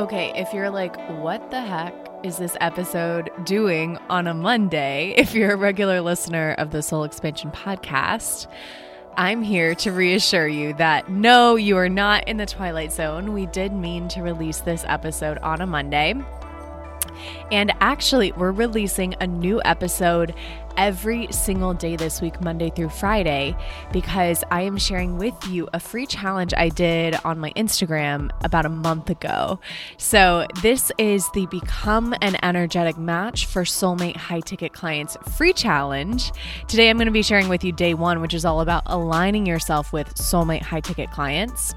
Okay, if you're like, what the heck is this episode doing on a Monday? If you're a regular listener of the Soul Expansion podcast, I'm here to reassure you that no, you are not in the Twilight Zone. We did mean to release this episode on a Monday. And actually, we're releasing a new episode every single day this week, Monday through Friday, because I am sharing with you a free challenge I did on my Instagram about a month ago. So, this is the Become an Energetic Match for Soulmate High Ticket Clients free challenge. Today, I'm going to be sharing with you day one, which is all about aligning yourself with Soulmate High Ticket clients.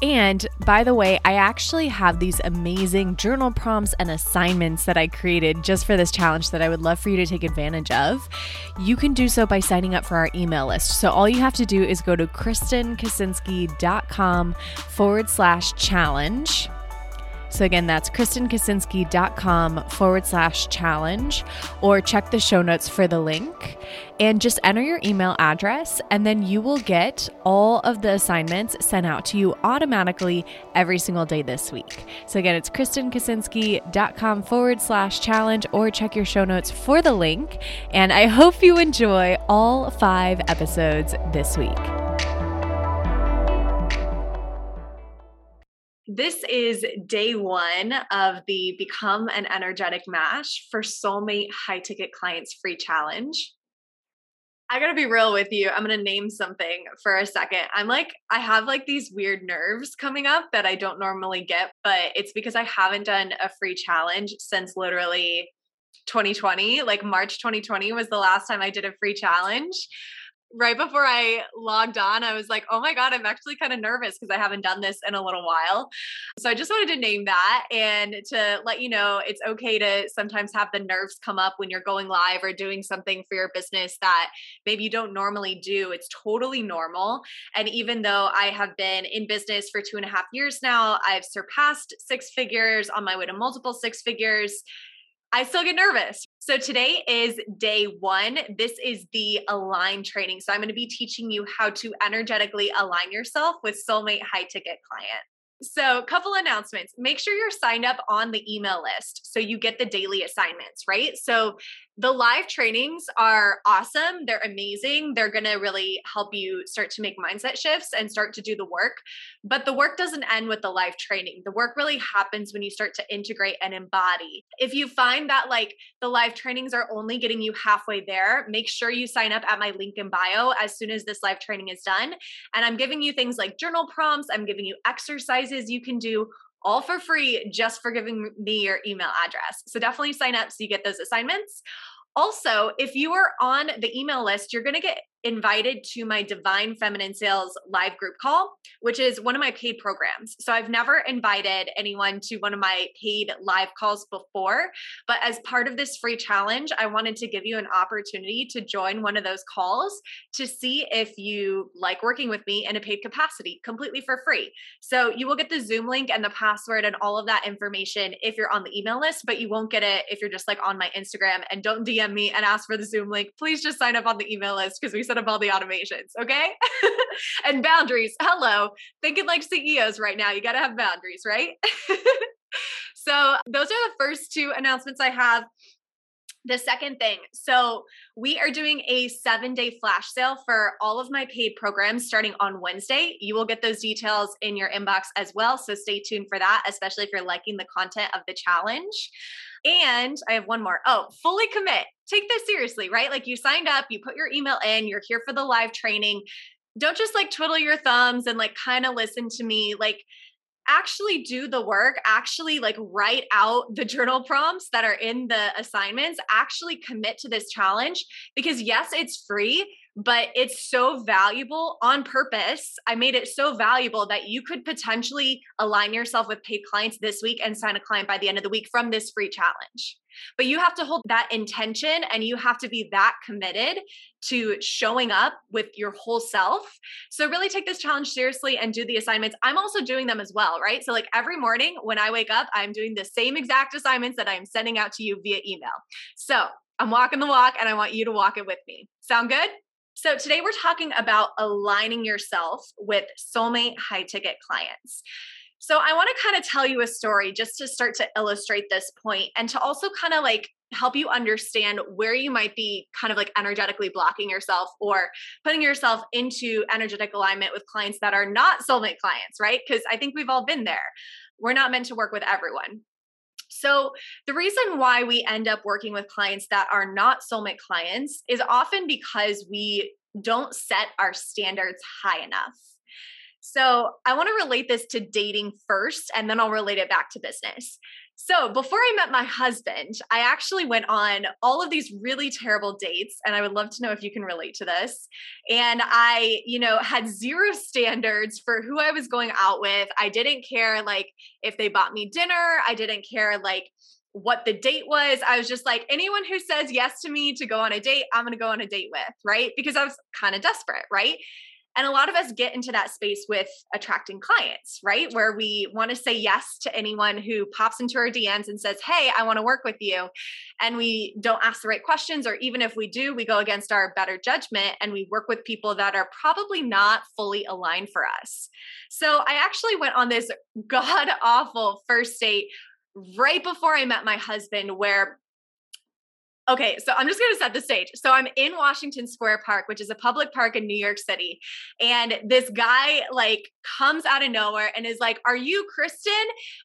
And by the way, I actually have these amazing journal prompts and assignments that I created just for this challenge that I would love for you to take advantage of. You can do so by signing up for our email list. So all you have to do is go to kristenkaczynski.com forward slash challenge. So again, that's kristenkaczynski.com forward slash challenge, or check the show notes for the link and just enter your email address, and then you will get all of the assignments sent out to you automatically every single day this week. So again, it's kristenkaczynski.com forward slash challenge, or check your show notes for the link. And I hope you enjoy all five episodes this week. This is day one of the Become an Energetic Match for Soulmate High Ticket Clients free challenge. I gotta be real with you. I'm gonna name something for a second. I'm like, I have like these weird nerves coming up that I don't normally get, but it's because I haven't done a free challenge since literally 2020. Like March 2020 was the last time I did a free challenge right before I logged on, I was like, oh my God, I'm actually kind of nervous because I haven't done this in a little while. So I just wanted to name that and to let you know it's okay to sometimes have the nerves come up when you're going live or doing something for your business that maybe you don't normally do. It's totally normal. And even though I have been in business for two and a half years now, I've surpassed six figures on my way to multiple six figures. I still get nervous. So today is day one. This is the align training. So I'm going to be teaching you how to energetically align yourself with soulmate high ticket client. So, a couple announcements. Make sure you're signed up on the email list so you get the daily assignments, right? So, the live trainings are awesome. They're amazing. They're going to really help you start to make mindset shifts and start to do the work. But the work doesn't end with the live training. The work really happens when you start to integrate and embody. If you find that like the live trainings are only getting you halfway there, make sure you sign up at my link in bio as soon as this live training is done. And I'm giving you things like journal prompts, I'm giving you exercises you can do all for free just for giving me your email address. So definitely sign up so you get those assignments. Also, if you are on the email list, you're going to get invited to my Divine Feminine Sales live group call, which is one of my paid programs. So I've never invited anyone to one of my paid live calls before, but as part of this free challenge, I wanted to give you an opportunity to join one of those calls to see if you like working with me in a paid capacity completely for free. So you will get the Zoom link and the password and all of that information if you're on the email list, but you won't get it if you're just like on my Instagram and don't DM me and ask for the Zoom link. Please just sign up on the email list because we set up all the automations, okay? and boundaries. Hello. Thinking like CEOs right now. You got to have boundaries, right? so, those are the first two announcements I have. The second thing, so we are doing a seven day flash sale for all of my paid programs starting on Wednesday. You will get those details in your inbox as well. So stay tuned for that, especially if you're liking the content of the challenge. And I have one more. Oh, fully commit. Take this seriously, right? Like you signed up, you put your email in, you're here for the live training. Don't just like twiddle your thumbs and like kind of listen to me. Like, actually do the work, actually like write out the journal prompts that are in the assignments, actually commit to this challenge because yes, it's free, but it's so valuable on purpose. I made it so valuable that you could potentially align yourself with paid clients this week and sign a client by the end of the week from this free challenge. But you have to hold that intention and you have to be that committed to showing up with your whole self. So, really take this challenge seriously and do the assignments. I'm also doing them as well, right? So, like every morning when I wake up, I'm doing the same exact assignments that I'm sending out to you via email. So, I'm walking the walk and I want you to walk it with me. Sound good? So, today we're talking about aligning yourself with soulmate high ticket clients. So I want to kind of tell you a story just to start to illustrate this point and to also kind of like help you understand where you might be kind of like energetically blocking yourself or putting yourself into energetic alignment with clients that are not soulmate clients, right? Because I think we've all been there. We're not meant to work with everyone. So, the reason why we end up working with clients that are not soulmate clients is often because we don't set our standards high enough. So, I want to relate this to dating first, and then I'll relate it back to business. So, before I met my husband, I actually went on all of these really terrible dates, and I would love to know if you can relate to this. And I, you know, had zero standards for who I was going out with. I didn't care, like, if they bought me dinner, I didn't care, like, what the date was. I was just like, anyone who says yes to me to go on a date, I'm going to go on a date with, right? Because I was kind of desperate, right? And a lot of us get into that space with attracting clients, right? Where we want to say yes to anyone who pops into our DMs and says, Hey, I want to work with you. And we don't ask the right questions, or even if we do, we go against our better judgment and we work with people that are probably not fully aligned for us. So I actually went on this god awful first date right before I met my husband, where Okay, so I'm just going to set the stage. So I'm in Washington Square Park, which is a public park in New York City, and this guy like comes out of nowhere and is like, "Are you Kristen?"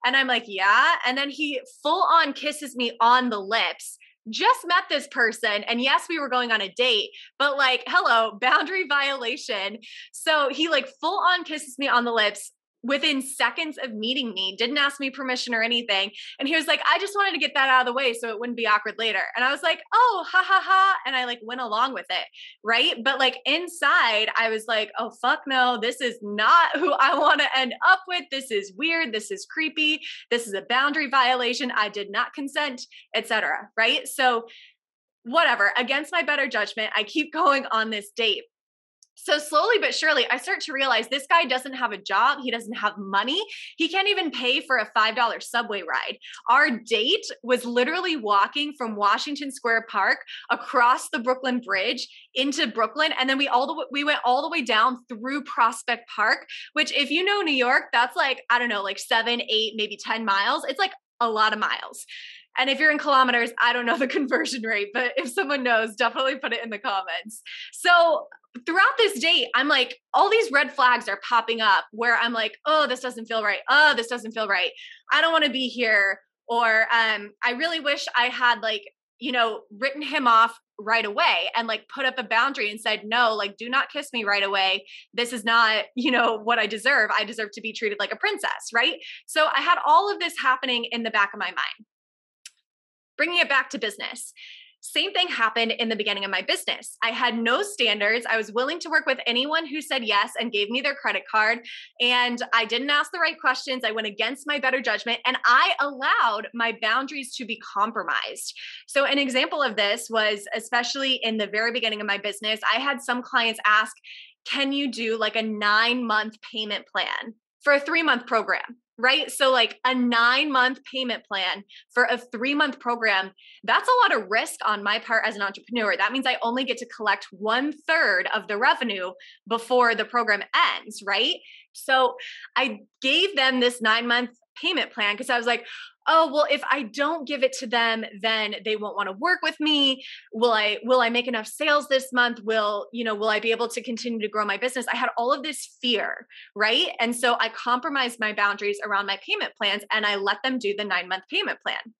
And I'm like, "Yeah." And then he full on kisses me on the lips just met this person and yes we were going on a date but like hello boundary violation so he like full on kisses me on the lips within seconds of meeting me, didn't ask me permission or anything. And he was like, I just wanted to get that out of the way so it wouldn't be awkward later. And I was like, oh, ha ha ha. And I like went along with it. Right. But like inside, I was like, oh, fuck no, this is not who I want to end up with. This is weird. This is creepy. This is a boundary violation. I did not consent, etc. Right. So, whatever, against my better judgment, I keep going on this date. So slowly but surely, I start to realize this guy doesn't have a job. He doesn't have money. He can't even pay for a $5 subway ride. Our date was literally walking from Washington Square Park across the Brooklyn Bridge into Brooklyn. And then we all the we went all the way down through Prospect Park, which if you know New York, that's like, I don't know, like seven, eight, maybe 10 miles. It's like a lot of miles. And if you're in kilometers, I don't know the conversion rate, but if someone knows, definitely put it in the comments. So throughout this date, I'm like, all these red flags are popping up where I'm like, oh, this doesn't feel right. Oh, this doesn't feel right. I don't want to be here. Or um, I really wish I had like, you know, written him off right away and like put up a boundary and said, no, like, do not kiss me right away. This is not, you know, what I deserve. I deserve to be treated like a princess. Right. So I had all of this happening in the back of my mind. Bringing it back to business. Same thing happened in the beginning of my business. I had no standards. I was willing to work with anyone who said yes and gave me their credit card. And I didn't ask the right questions. I went against my better judgment and I allowed my boundaries to be compromised. So, an example of this was especially in the very beginning of my business, I had some clients ask, Can you do like a nine month payment plan for a three month program? Right? So, like a nine month payment plan for a three month program, that's a lot of risk on my part as an entrepreneur. That means I only get to collect one third of the revenue before the program ends, right? So, I gave them this nine month payment plan because I was like, oh well if i don't give it to them then they won't want to work with me. Will i will i make enough sales this month? Will you know will i be able to continue to grow my business? I had all of this fear right? And so i compromised my boundaries around my payment plans and i let them do the 9 month payment plan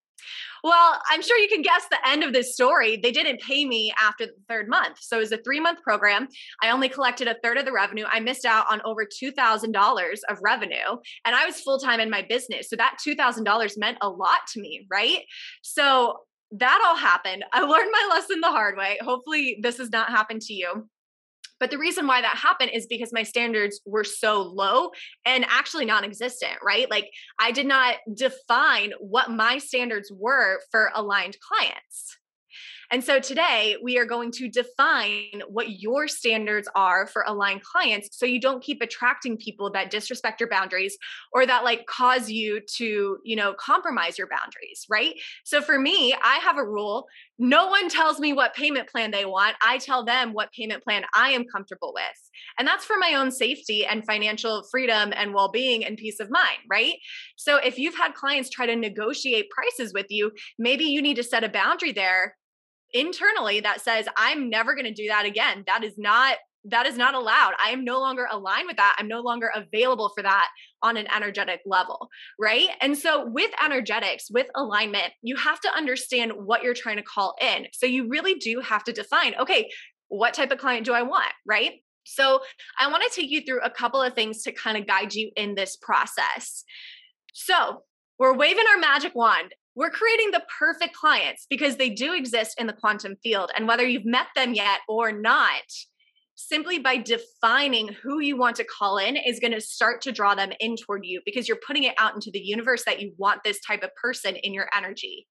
well, I'm sure you can guess the end of this story. They didn't pay me after the third month. So it was a three month program. I only collected a third of the revenue. I missed out on over $2,000 of revenue. And I was full time in my business. So that $2,000 meant a lot to me, right? So that all happened. I learned my lesson the hard way. Hopefully, this has not happened to you. But the reason why that happened is because my standards were so low and actually non existent, right? Like I did not define what my standards were for aligned clients. And so today we are going to define what your standards are for aligned clients so you don't keep attracting people that disrespect your boundaries or that like cause you to, you know, compromise your boundaries, right? So for me, I have a rule no one tells me what payment plan they want. I tell them what payment plan I am comfortable with. And that's for my own safety and financial freedom and well being and peace of mind, right? So if you've had clients try to negotiate prices with you, maybe you need to set a boundary there internally that says, I'm never going to do that again. That is not that is not allowed. I am no longer aligned with that. I'm no longer available for that on an energetic level, right? And so, with energetics, with alignment, you have to understand what you're trying to call in. So, you really do have to define okay, what type of client do I want, right? So, I want to take you through a couple of things to kind of guide you in this process. So, we're waving our magic wand we're creating the perfect clients because they do exist in the quantum field. And whether you've met them yet or not, simply by defining who you want to call in is going to start to draw them in toward you because you're putting it out into the universe that you want this type of person in your energy.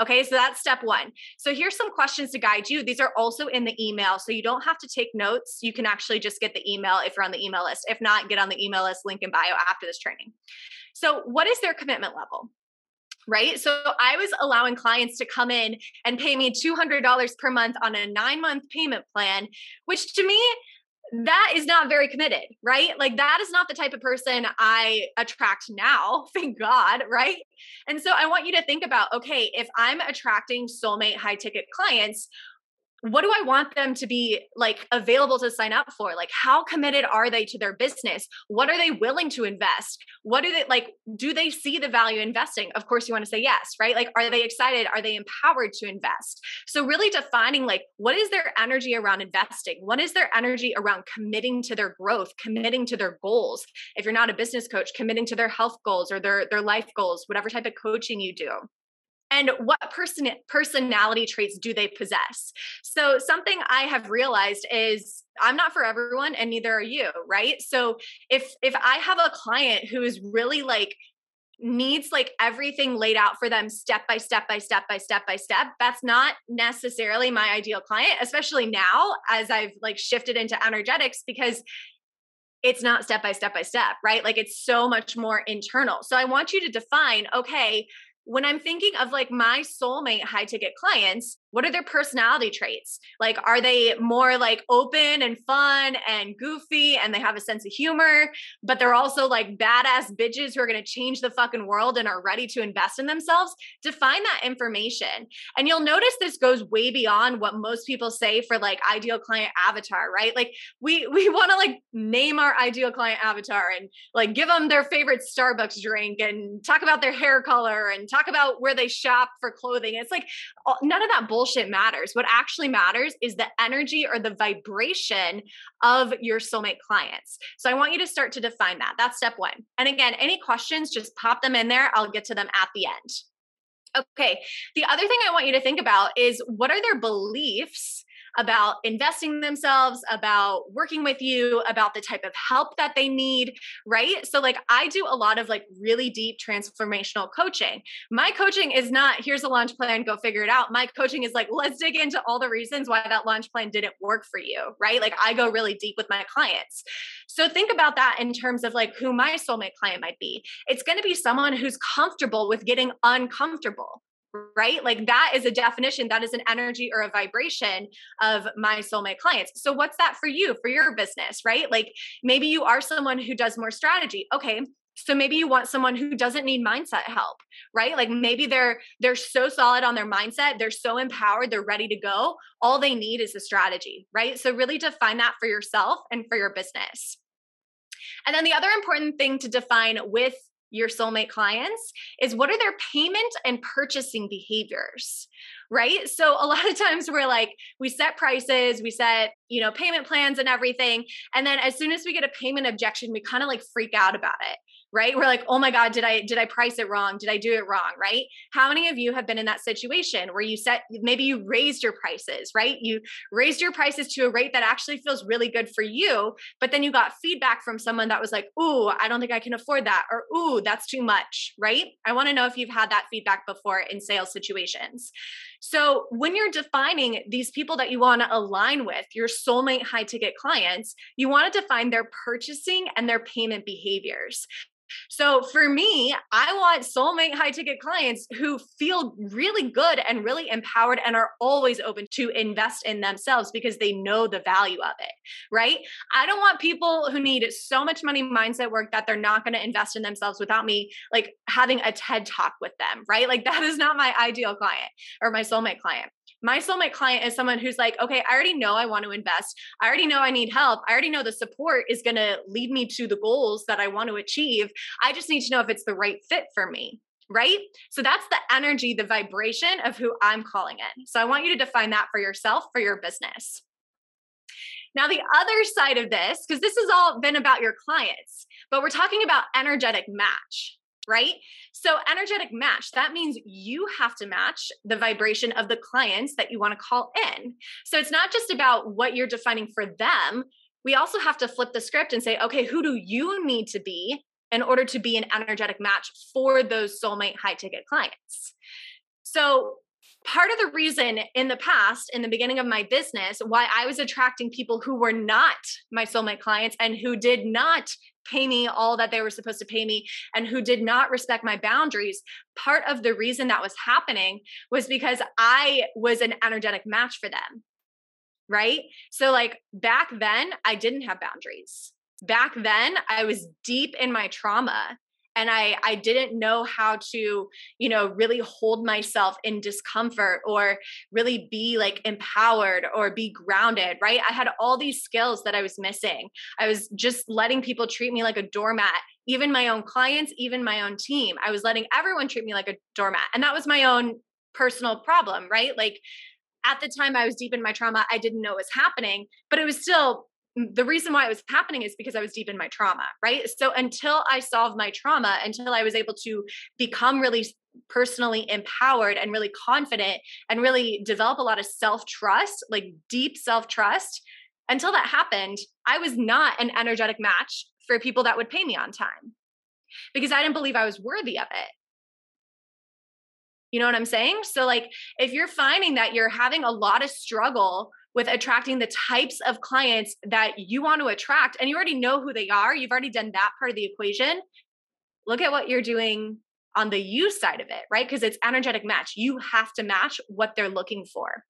Okay, so that's step one. So here's some questions to guide you. These are also in the email, so you don't have to take notes. You can actually just get the email if you're on the email list. If not, get on the email list, link in bio after this training. So, what is their commitment level? Right? So I was allowing clients to come in and pay me $200 per month on a nine month payment plan, which to me, that is not very committed, right? Like that is not the type of person I attract now, thank God, right? And so I want you to think about okay, if I'm attracting soulmate high ticket clients, what do I want them to be like available to sign up for? Like, how committed are they to their business? What are they willing to invest? What do they like? Do they see the value investing? Of course, you want to say yes, right? Like, are they excited? Are they empowered to invest? So, really defining like, what is their energy around investing? What is their energy around committing to their growth, committing to their goals? If you're not a business coach, committing to their health goals or their, their life goals, whatever type of coaching you do and what person personality traits do they possess? So something i have realized is i'm not for everyone and neither are you right? So if if i have a client who is really like needs like everything laid out for them step by step by step by step by step that's not necessarily my ideal client especially now as i've like shifted into energetics because it's not step by step by step right? Like it's so much more internal. So i want you to define okay when I'm thinking of like my soulmate high ticket clients, what are their personality traits? Like, are they more like open and fun and goofy and they have a sense of humor, but they're also like badass bitches who are going to change the fucking world and are ready to invest in themselves? Define that information. And you'll notice this goes way beyond what most people say for like ideal client avatar, right? Like, we, we want to like name our ideal client avatar and like give them their favorite Starbucks drink and talk about their hair color and talk about where they shop for clothing. It's like none of that bullshit matters. What actually matters is the energy or the vibration of your soulmate clients. So I want you to start to define that. That's step one. And again, any questions, just pop them in there. I'll get to them at the end. Okay. The other thing I want you to think about is what are their beliefs about investing themselves, about working with you, about the type of help that they need, right? So, like, I do a lot of like really deep transformational coaching. My coaching is not here's a launch plan, go figure it out. My coaching is like, let's dig into all the reasons why that launch plan didn't work for you, right? Like, I go really deep with my clients. So, think about that in terms of like who my soulmate client might be. It's going to be someone who's comfortable with getting uncomfortable right? Like that is a definition, that is an energy or a vibration of my soulmate clients. So, what's that for you, for your business, right? Like maybe you are someone who does more strategy. Okay. So maybe you want someone who doesn't need mindset help, right? Like maybe they're they're so solid on their mindset, they're so empowered, they're ready to go. All they need is a strategy, right? So really define that for yourself and for your business. And then the other important thing to define with your soulmate clients is what are their payment and purchasing behaviors right? So a lot of times we're like we set prices we set you know payment plans and everything and then as soon as we get a payment objection we kind of like freak out about it right? We're like oh my god did i did i price it wrong? Did i do it wrong? Right? How many of you have been in that situation where you set maybe you raised your prices right? You raised your prices to a rate that actually feels really good for you but then you got feedback from someone that was like ooh i don't think i can afford that or ooh that's too much right? I want to know if you've had that feedback before in sales situations. So when you're defining these people that you want to align with your soulmate high ticket clients you want to define their purchasing and their payment behaviors so for me, I want soulmate high ticket clients who feel really good and really empowered and are always open to invest in themselves because they know the value of it, right? I don't want people who need so much money mindset work that they're not going to invest in themselves without me like having a TED talk with them, right? Like that is not my ideal client or my soulmate client. My soulmate client is someone who's like, okay, I already know I want to invest. I already know I need help. I already know the support is going to lead me to the goals that I want to achieve. I just need to know if it's the right fit for me. Right. So that's the energy, the vibration of who I'm calling in. So I want you to define that for yourself, for your business. Now, the other side of this, because this has all been about your clients, but we're talking about energetic match right? So, energetic match, that means you have to match the vibration of the clients that you want to call in. So, it's not just about what you're defining for them. We also have to flip the script and say, okay, who do you need to be in order to be an energetic match for those soulmate high ticket clients? So, part of the reason in the past, in the beginning of my business, why I was attracting people who were not my soulmate clients and who did not pay me all that they were supposed to pay me and who did not respect my boundaries, part of the reason that was happening was because I was an energetic match for them. Right. So, like back then, I didn't have boundaries. Back then, I was deep in my trauma and i i didn't know how to you know really hold myself in discomfort or really be like empowered or be grounded right? I had all these skills that i was missing. I was just letting people treat me like a doormat even my own clients even my own team. I was letting everyone treat me like a doormat and that was my own personal problem right? Like at the time I was deep in my trauma, I didn't know what was happening, but it was still the reason why it was happening is because I was deep in my trauma, right? So until I solved my trauma, until I was able to become really personally empowered and really confident and really develop a lot of self trust, like deep self trust, until that happened, I was not an energetic match for people that would pay me on time because I didn't believe I was worthy of it. You know what I'm saying? So, like, if you're finding that you're having a lot of struggle with attracting the types of clients that you want to attract and you already know who they are, you've already done that part of the equation. Look at what you're doing on the you side of it, right? Because it's energetic match. You have to match what they're looking for.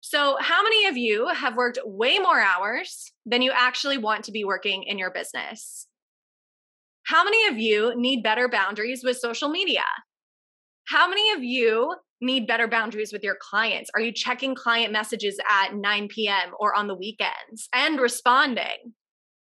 So, how many of you have worked way more hours than you actually want to be working in your business? How many of you need better boundaries with social media? How many of you need better boundaries with your clients? Are you checking client messages at 9 p.m. or on the weekends and responding?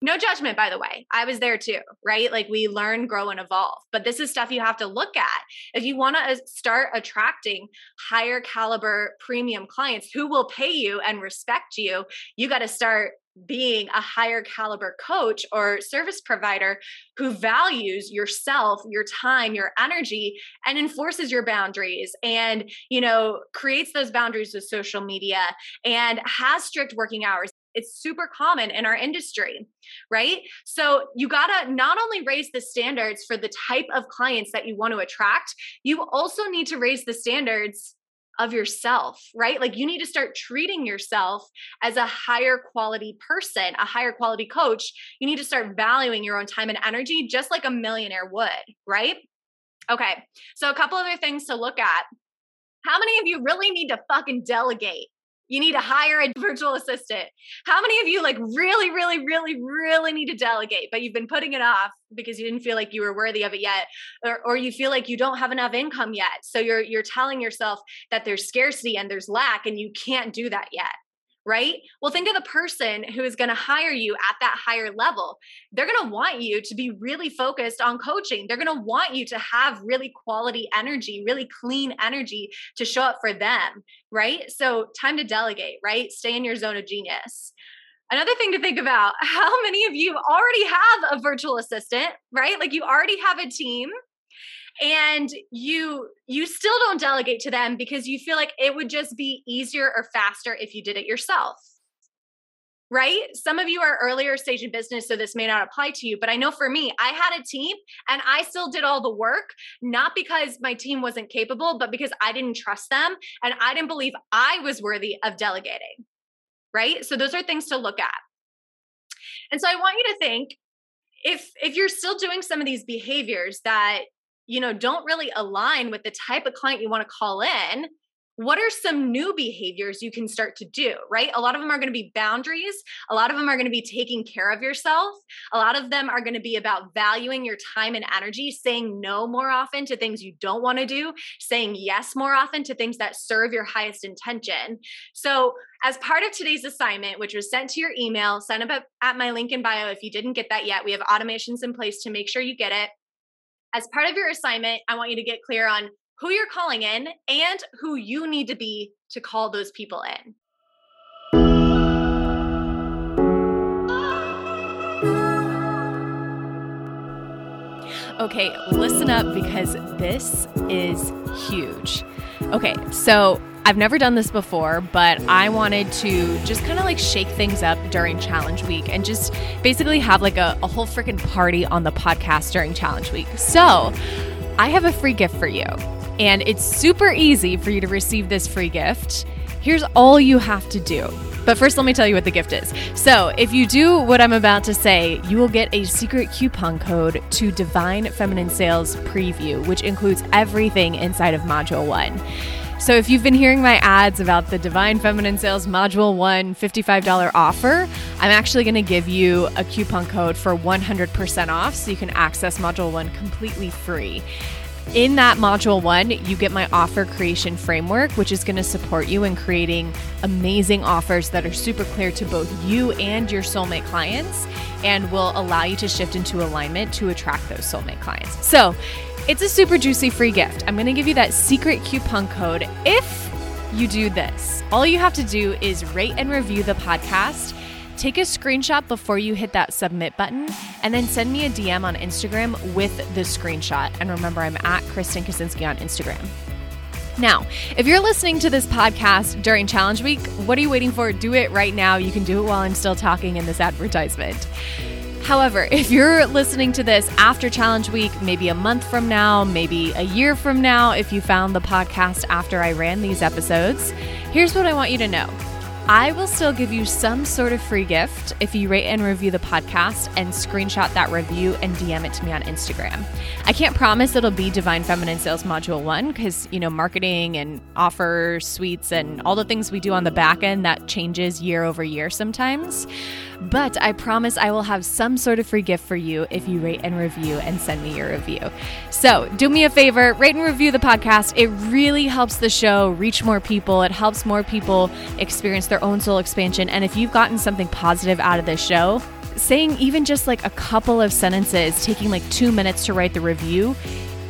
No judgment, by the way. I was there too, right? Like we learn, grow, and evolve. But this is stuff you have to look at. If you want to uh, start attracting higher caliber premium clients who will pay you and respect you, you got to start being a higher caliber coach or service provider who values yourself your time your energy and enforces your boundaries and you know creates those boundaries with social media and has strict working hours. It's super common in our industry right? So you got to not only raise the standards for the type of clients that you want to attract you also need to raise the standards of yourself, right? Like you need to start treating yourself as a higher quality person, a higher quality coach. You need to start valuing your own time and energy just like a millionaire would, right? Okay. So a couple other things to look at. How many of you really need to fucking delegate? You need to hire a virtual assistant. How many of you like really, really, really, really need to delegate, but you've been putting it off because you didn't feel like you were worthy of it yet, or, or you feel like you don't have enough income yet? So you're you're telling yourself that there's scarcity and there's lack, and you can't do that yet right? Well, think of the person who is going to hire you at that higher level. They're going to want you to be really focused on coaching. They're going to want you to have really quality energy, really clean energy to show up for them, right? So, time to delegate, right? Stay in your zone of genius. Another thing to think about how many of you already have a virtual assistant, right? Like you already have a team and you you still don't delegate to them because you feel like it would just be easier or faster if you did it yourself right? Some of you are earlier stage in business, so this may not apply to you. But I know for me, I had a team and I still did all the work, not because my team wasn't capable, but because I didn't trust them and I didn't believe I was worthy of delegating, right? So those are things to look at. And so I want you to think if if you're still doing some of these behaviors that you know don't really align with the type of client you want to call in what are some new behaviors you can start to do, right? A lot of them are going to be boundaries. A lot of them are going to be taking care of yourself. A lot of them are going to be about valuing your time and energy, saying no more often to things you don't want to do, saying yes more often to things that serve your highest intention. So, as part of today's assignment, which was sent to your email, send up at my link in bio if you didn't get that yet. We have automations in place to make sure you get it. As part of your assignment, I want you to get clear on who you're calling in and who you need to be to call those people in. Okay, listen up because this is huge. Okay, so I've never done this before, but I wanted to just kind of like shake things up during challenge week and just basically have like a, a whole freaking party on the podcast during challenge week. So I have a free gift for you. And it's super easy for you to receive this free gift. Here's all you have to do. But first, let me tell you what the gift is. So, if you do what I'm about to say, you will get a secret coupon code to Divine Feminine Sales Preview, which includes everything inside of Module 1. So, if you've been hearing my ads about the Divine Feminine Sales Module 1 $55 offer, I'm actually going to give you a coupon code for 100% off so you can access Module 1 completely free. In that module one, you get my offer creation framework, which is going to support you in creating amazing offers that are super clear to both you and your soulmate clients and will allow you to shift into alignment to attract those soulmate clients. So, it's a super juicy free gift. I'm going to give you that secret coupon code if you do this. All you have to do is rate and review the podcast Take a screenshot before you hit that submit button and then send me a DM on Instagram with the screenshot. And remember, I'm at Kristen Kaczynski on Instagram. Now, if you're listening to this podcast during Challenge Week, what are you waiting for? Do it right now. You can do it while I'm still talking in this advertisement. However, if you're listening to this after Challenge Week, maybe a month from now, maybe a year from now, if you found the podcast after I ran these episodes, here's what I want you to know. I will still give you some sort of free gift if you rate and review the podcast and screenshot that review and DM it to me on Instagram. I can't promise it'll be Divine Feminine Sales Module 1 because, you know, marketing and offer suites and all the things we do on the back end that changes year over year sometimes. But I promise I will have some sort of free gift for you if you rate and review and send me your review. So do me a favor, rate and review the podcast. It really helps the show reach more people. It helps more people experience their own soul expansion. And if you've gotten something positive out of this show, saying even just like a couple of sentences, taking like two minutes to write the review,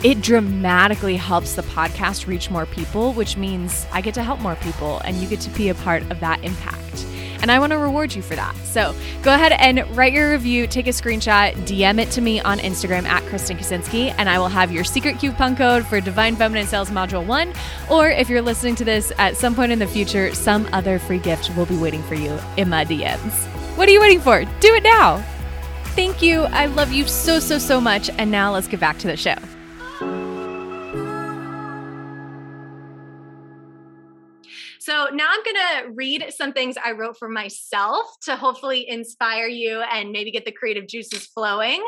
it dramatically helps the podcast reach more people, which means I get to help more people and you get to be a part of that impact and I want to reward you for that. So go ahead and write your review, take a screenshot, DM it to me on Instagram at Kristen Kaczynski, and I will have your secret coupon code for Divine Feminine Sales Module 1. Or if you're listening to this at some point in the future, some other free gift will be waiting for you in my DMs. What are you waiting for? Do it now. Thank you. I love you so, so, so much. And now let's get back to the show. So now I'm going to read some things I wrote for myself to hopefully inspire you and maybe get the creative juices flowing.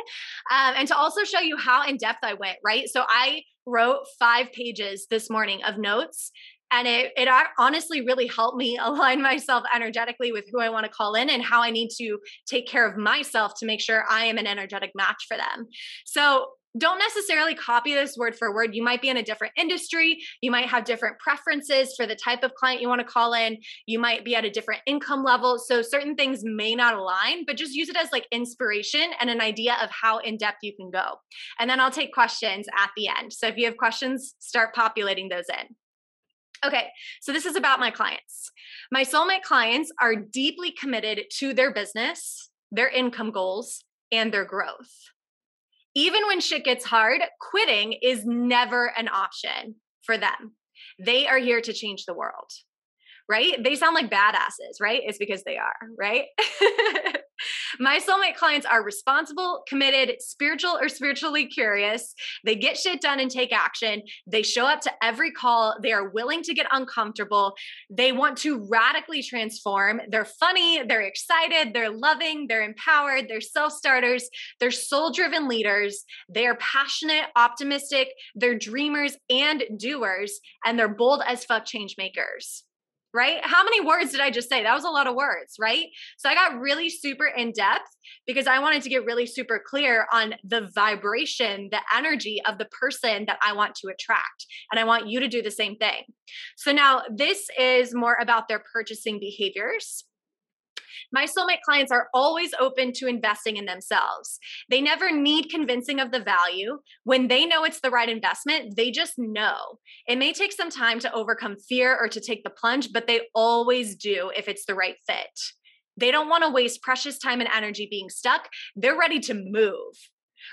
Um, and to also show you how in depth I went, right? So I wrote five pages this morning of notes and it, it honestly really helped me align myself energetically with who I want to call in and how I need to take care of myself to make sure I am an energetic match for them. So don't necessarily copy this word for word. You might be in a different industry. You might have different preferences for the type of client you want to call in. You might be at a different income level. So certain things may not align, but just use it as like inspiration and an idea of how in depth you can go. And then I'll take questions at the end. So if you have questions, start populating those in. Okay, so this is about my clients. My soulmate clients are deeply committed to their business, their income goals, and their growth. Even when shit gets hard, quitting is never an option for them. They are here to change the world, right? They sound like badasses, right? It's because they are, right? My soulmate clients are responsible, committed, spiritual or spiritually curious. They get shit done and take action. They show up to every call. They are willing to get uncomfortable. They want to radically transform. They're funny, they're excited, they're loving, they're empowered, they're self starters, they're soul driven leaders. They are passionate, optimistic, they're dreamers and doers, and they're bold as fuck change makers right? How many words did I just say? That was a lot of words, right? So I got really super in depth because I wanted to get really super clear on the vibration, the energy of the person that I want to attract. And I want you to do the same thing. So now this is more about their purchasing behaviors. My soulmate clients are always open to investing in themselves. They never need convincing of the value. When they know it's the right investment, they just know. It may take some time to overcome fear or to take the plunge, but they always do if it's the right fit. They don't want to waste precious time and energy being stuck. They're ready to move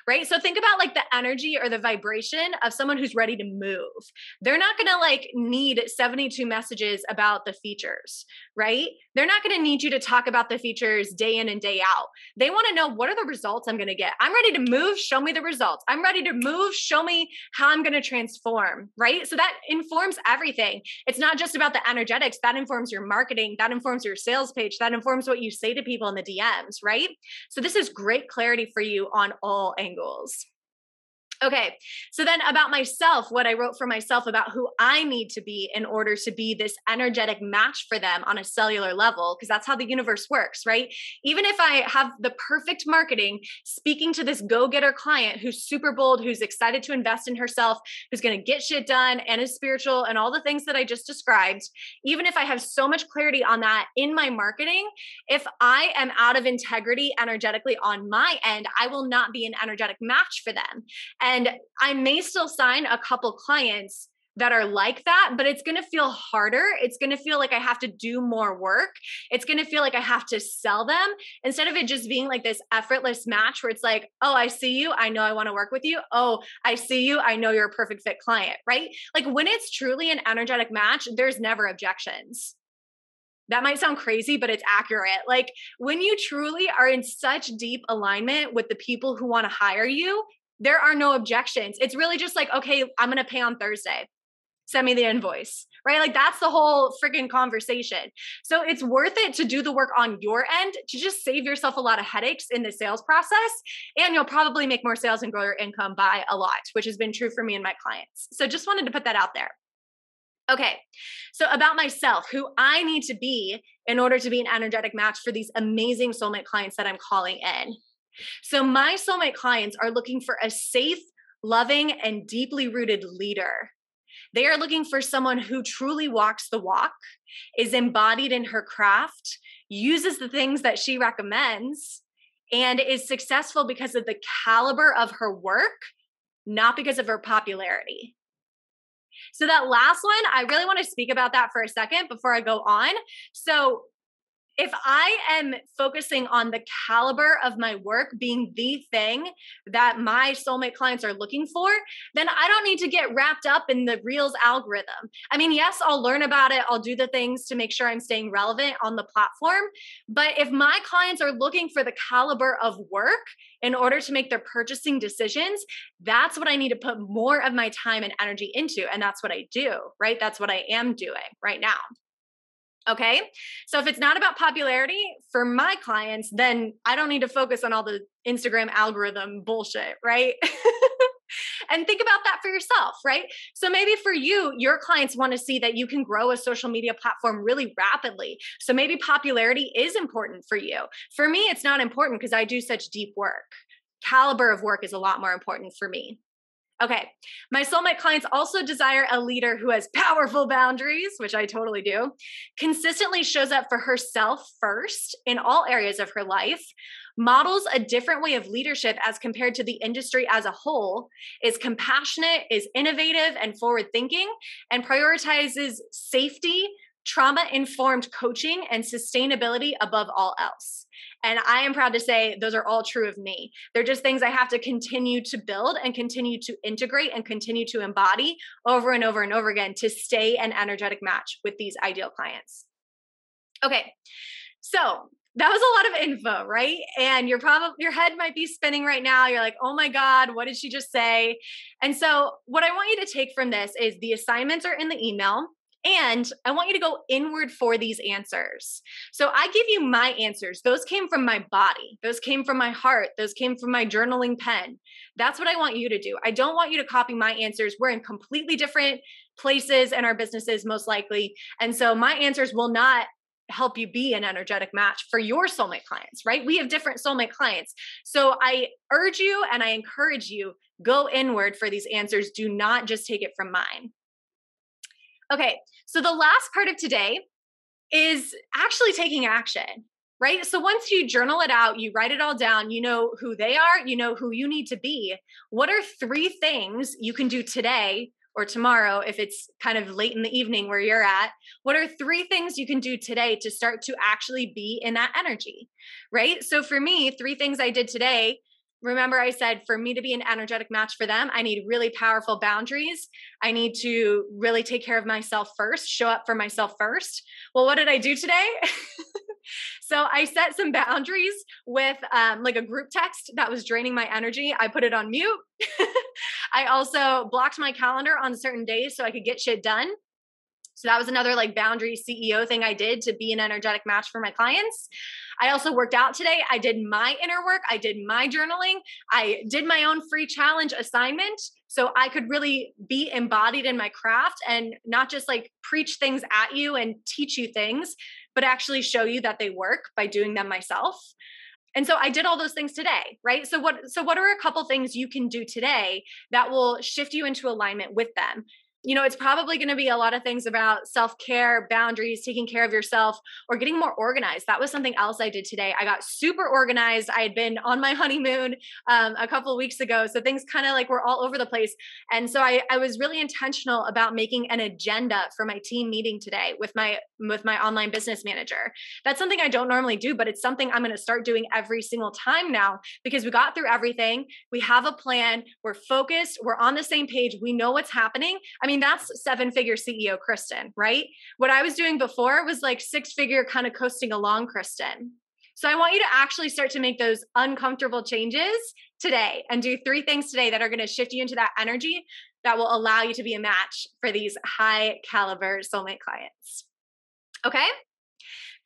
right? So think about like the energy or the vibration of someone who's ready to move. They're not going to like need 72 messages about the features, right? They're not going to need you to talk about the features day in and day out. They want to know what are the results I'm going to get. I'm ready to move, show me the results. I'm ready to move, show me how I'm going to transform, right? So that informs everything. It's not just about the energetics, that informs your marketing, that informs your sales page, that informs what you say to people in the DMs, right? So this is great clarity for you on all angles. Okay. So then about myself, what I wrote for myself about who I need to be in order to be this energetic match for them on a cellular level, because that's how the universe works, right? Even if I have the perfect marketing speaking to this go getter client who's super bold, who's excited to invest in herself, who's going to get shit done and is spiritual and all the things that I just described, even if I have so much clarity on that in my marketing, if I am out of integrity energetically on my end, I will not be an energetic match for them. And and I may still sign a couple clients that are like that, but it's going to feel harder. It's going to feel like I have to do more work. It's going to feel like I have to sell them instead of it just being like this effortless match where it's like, oh, I see you. I know I want to work with you. Oh, I see you. I know you're a perfect fit client, right? Like when it's truly an energetic match, there's never objections. That might sound crazy, but it's accurate. Like when you truly are in such deep alignment with the people who want to hire you, there are no objections. It's really just like, okay, I'm going to pay on Thursday. Send me the invoice, right? Like that's the whole freaking conversation. So it's worth it to do the work on your end to just save yourself a lot of headaches in the sales process. And you'll probably make more sales and grow your income by a lot, which has been true for me and my clients. So just wanted to put that out there. Okay, so about myself, who I need to be in order to be an energetic match for these amazing soulmate clients that I'm calling in. So, my soulmate clients are looking for a safe, loving, and deeply rooted leader. They are looking for someone who truly walks the walk, is embodied in her craft, uses the things that she recommends, and is successful because of the caliber of her work, not because of her popularity. So, that last one, I really want to speak about that for a second before I go on. So, if I am focusing on the caliber of my work being the thing that my soulmate clients are looking for, then I don't need to get wrapped up in the Reels algorithm. I mean, yes, I'll learn about it, I'll do the things to make sure I'm staying relevant on the platform. But if my clients are looking for the caliber of work in order to make their purchasing decisions, that's what I need to put more of my time and energy into. And that's what I do, right? That's what I am doing right now. Okay. So if it's not about popularity for my clients, then I don't need to focus on all the Instagram algorithm bullshit, right? and think about that for yourself, right? So maybe for you, your clients want to see that you can grow a social media platform really rapidly. So maybe popularity is important for you. For me, it's not important because I do such deep work. Caliber of work is a lot more important for me. Okay. My soulmate clients also desire a leader who has powerful boundaries, which I totally do, consistently shows up for herself first in all areas of her life, models a different way of leadership as compared to the industry as a whole, is compassionate, is innovative and forward thinking, and prioritizes safety, trauma informed coaching, and sustainability above all else. And I am proud to say those are all true of me. They're just things I have to continue to build and continue to integrate and continue to embody over and over and over again to stay an energetic match with these ideal clients. Okay. So, that was a lot of info, right? And your probably your head might be spinning right now. You're like, "Oh my god, what did she just say?" And so, what I want you to take from this is the assignments are in the email. And I want you to go inward for these answers. So I give you my answers. Those came from my body, those came from my heart, those came from my journaling pen. That's what I want you to do. I don't want you to copy my answers. We're in completely different places in our businesses, most likely. And so my answers will not help you be an energetic match for your soulmate clients, right? We have different soulmate clients. So I urge you and I encourage you go inward for these answers. Do not just take it from mine. Okay, so the last part of today is actually taking action, right? So once you journal it out, you write it all down, you know who they are, you know who you need to be. What are three things you can do today or tomorrow if it's kind of late in the evening where you're at? What are three things you can do today to start to actually be in that energy, right? So for me, three things I did today remember I said for me to be an energetic match for them, I need really powerful boundaries. I need to really take care of myself first, show up for myself first. Well, what did I do today? so I set some boundaries with um, like a group text that was draining my energy. I put it on mute. I also blocked my calendar on certain days so I could get shit done. So that was another like boundary CEO thing I did to be an energetic match for my clients. I also worked out today. I did my inner work, I did my journaling, I did my own free challenge assignment so I could really be embodied in my craft and not just like preach things at you and teach you things, but actually show you that they work by doing them myself. And so I did all those things today, right? So what so what are a couple things you can do today that will shift you into alignment with them? You know, it's probably going to be a lot of things about self care, boundaries, taking care of yourself, or getting more organized. That was something else I did today. I got super organized. I had been on my honeymoon um, a couple weeks ago. So things kind of like were all over the place. And so I, I was really intentional about making an agenda for my team meeting today with my with my online business manager. That's something I don't normally do, but it's something I'm going to start doing every single time now because we got through everything. We have a plan. We're focused. We're on the same page. We know what's happening. I mean, mean, that's seven figure CEO Kristen, right? What I was doing before was like six figure kind of coasting along Kristen. So I want you to actually start to make those uncomfortable changes today and do three things today that are going to shift you into that energy that will allow you to be a match for these high caliber soulmate clients. Okay?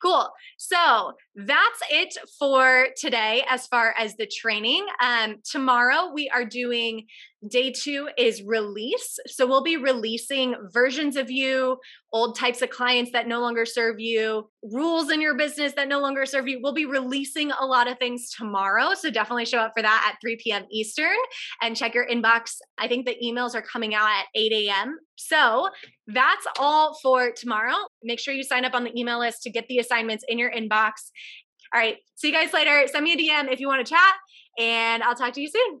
Cool. So that's it for today as far as the training. Um, tomorrow we are doing day two is release. So we'll be releasing versions of you, old types of clients that no longer serve you, rules in your business that no longer serve you. We'll be releasing a lot of things tomorrow. So definitely show up for that at 3 p.m. Eastern and check your inbox. I think the emails are coming out at 8 a.m. So that's all for tomorrow. Make sure you sign up on the email list to get the assignments in your inbox. All right. See you guys later. Send me a DM if you want to chat, and I'll talk to you soon.